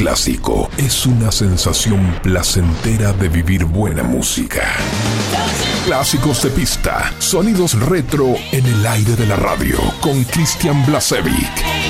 Clásico es una sensación placentera de vivir buena música. Clásicos de pista, sonidos retro en el aire de la radio con Christian Blasevic.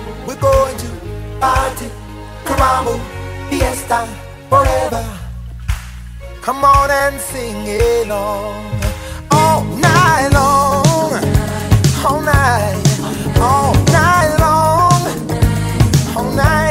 We're going to party, karamu, fiesta, forever. Come on and sing along. All night long, all night, all night long, all night.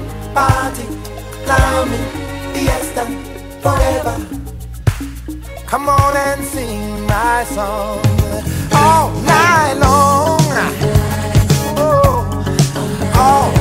party, karamu, fiesta, forever. Come on and sing my song all night long. Oh, all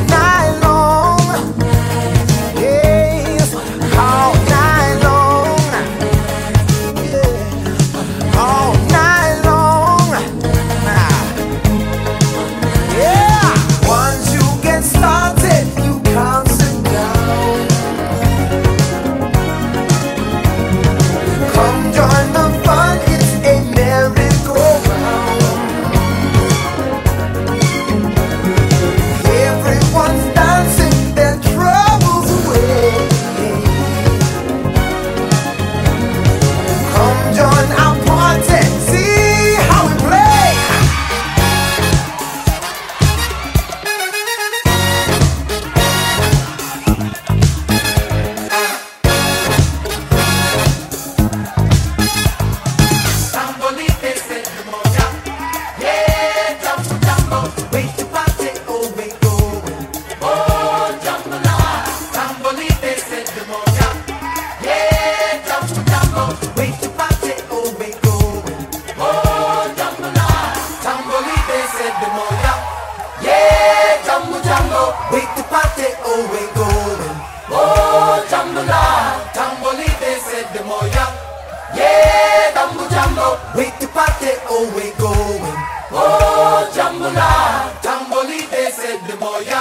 the more ya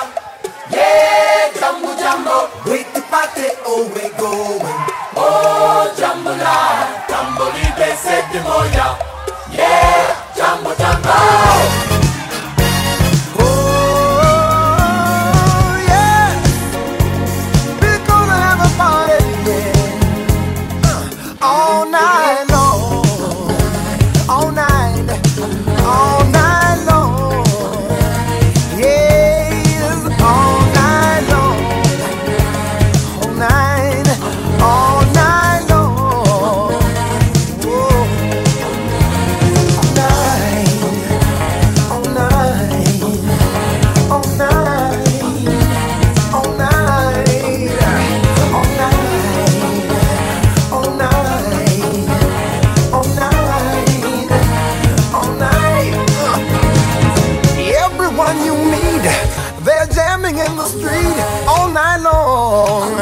in the street all night long.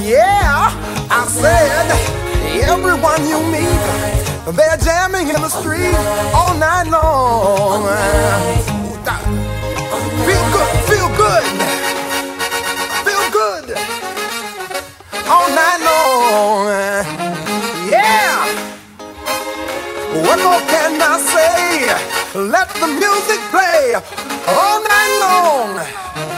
Yeah, I said, everyone you meet, they're jamming in the street all night long. Feel good, feel good, feel good all night long. Yeah, what more can I say? Let the music play all night long.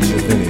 Deus.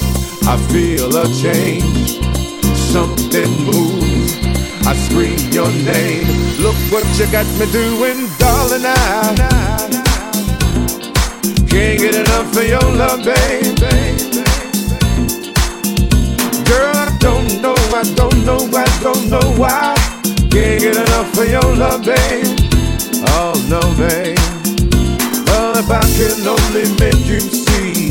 I feel a change. Something moves. I scream your name. Look what you got me doing, darling. I can't get enough of your love, baby. Girl, I don't know, I don't know, I don't know why. Can't get enough of your love, babe. Oh no, babe. Well, if I can only make you see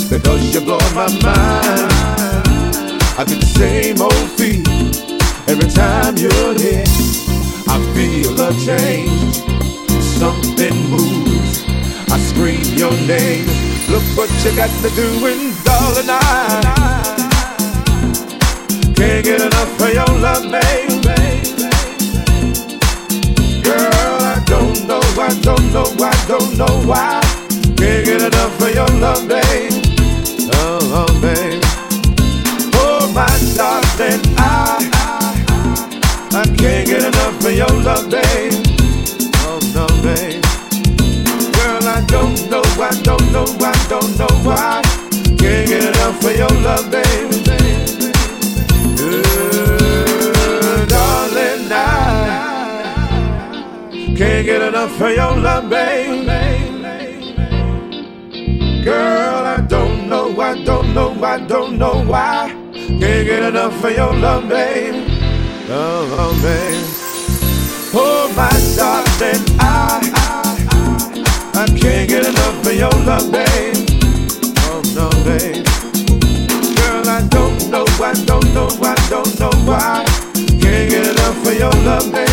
Because you blow my mind. I get the same old feel every time you're here. I feel a change, something moves. I scream your name. Look what you got me doing, darling. I can't get enough of your love, baby. Girl, I don't know, I don't know, I don't know why. Your love, babe. Girl, I don't know, I don't know, I don't know why. Can't get enough of your love, babe. Love, oh babe. Oh, my darling, I, I, I can't get enough of your love, babe. Oh, no, babe. Girl, I don't know, I don't know, I don't know why. Can't get enough of your love, babe.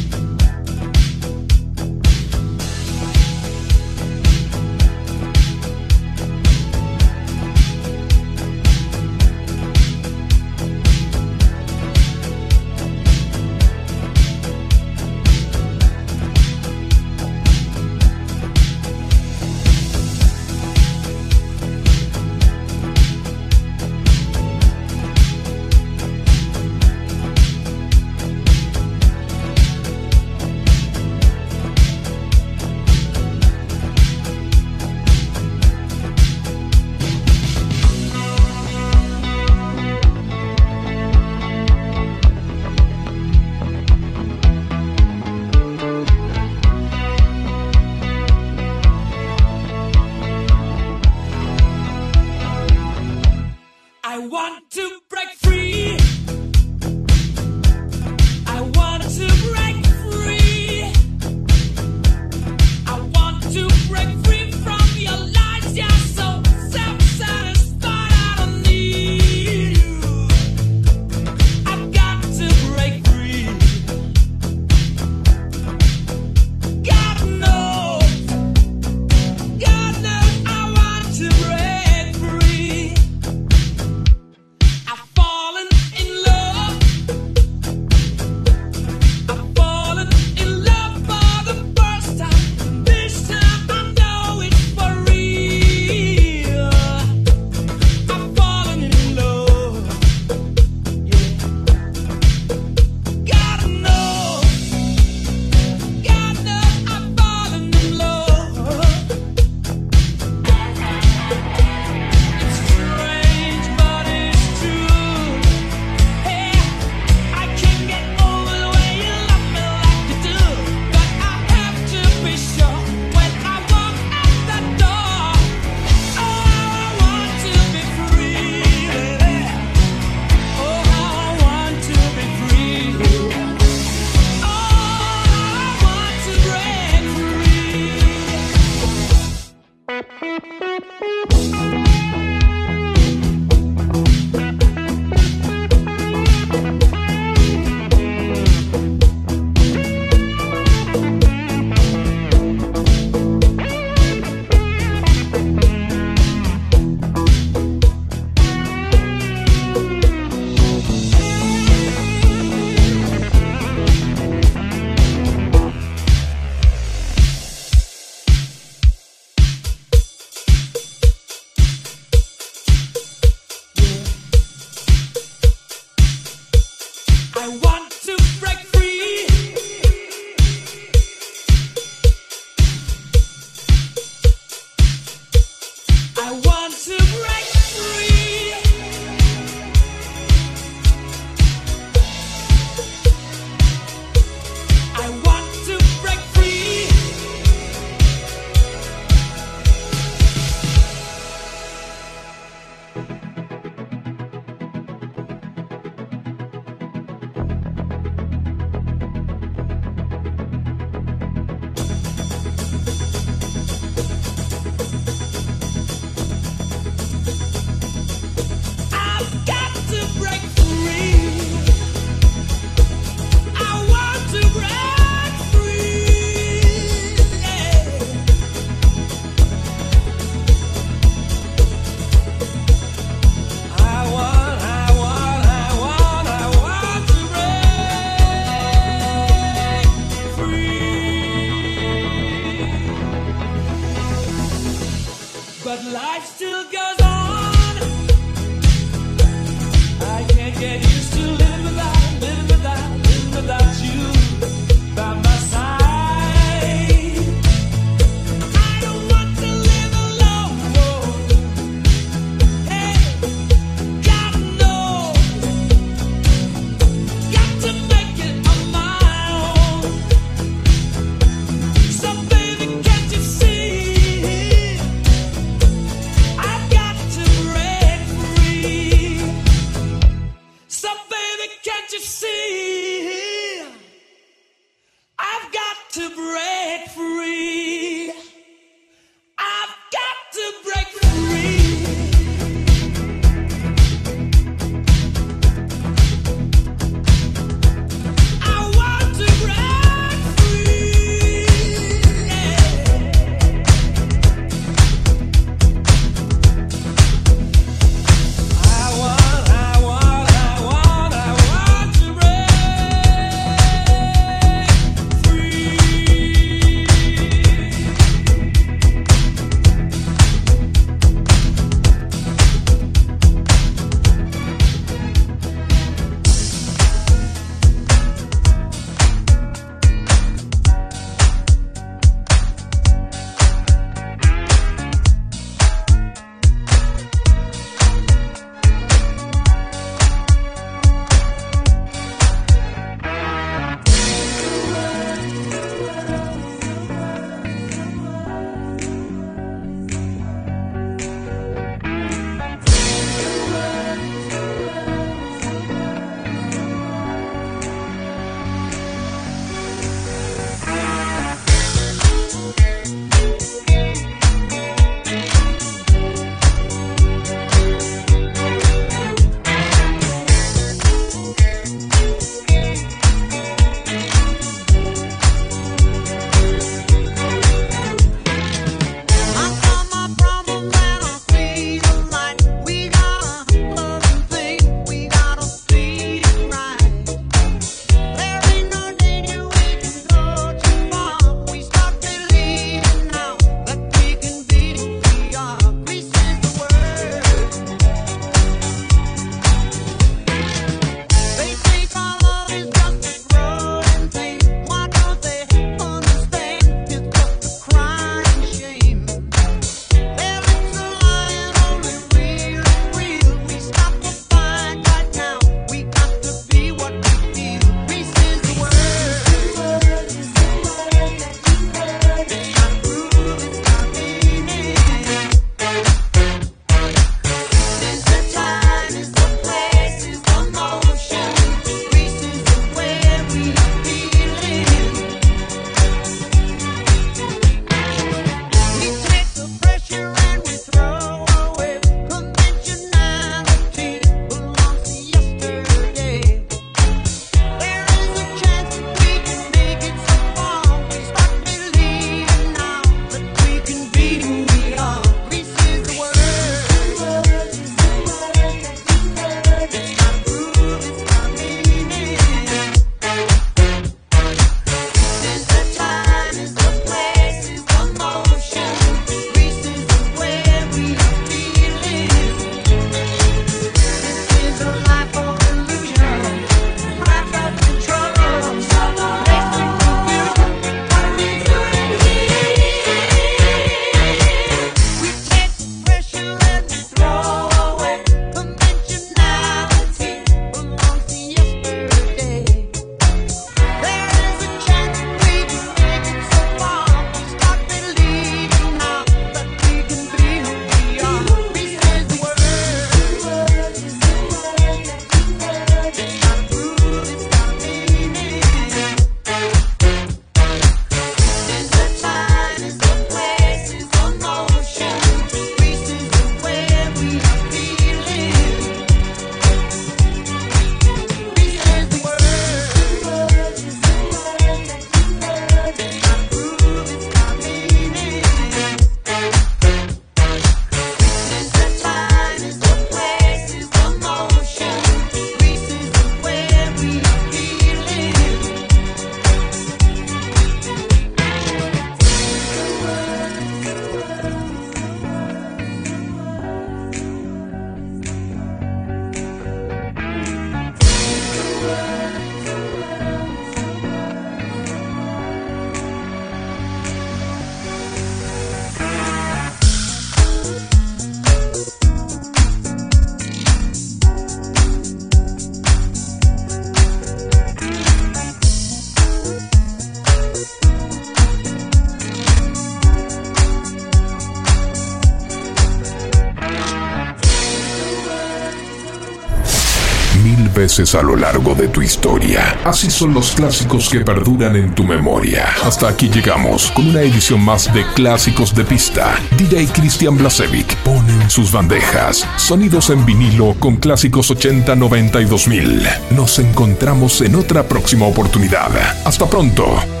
Veces a lo largo de tu historia. Así son los clásicos que perduran en tu memoria. Hasta aquí llegamos con una edición más de Clásicos de Pista. DJ Cristian Blasevic pone sus bandejas sonidos en vinilo con clásicos 80, 90 y 2000. Nos encontramos en otra próxima oportunidad. Hasta pronto.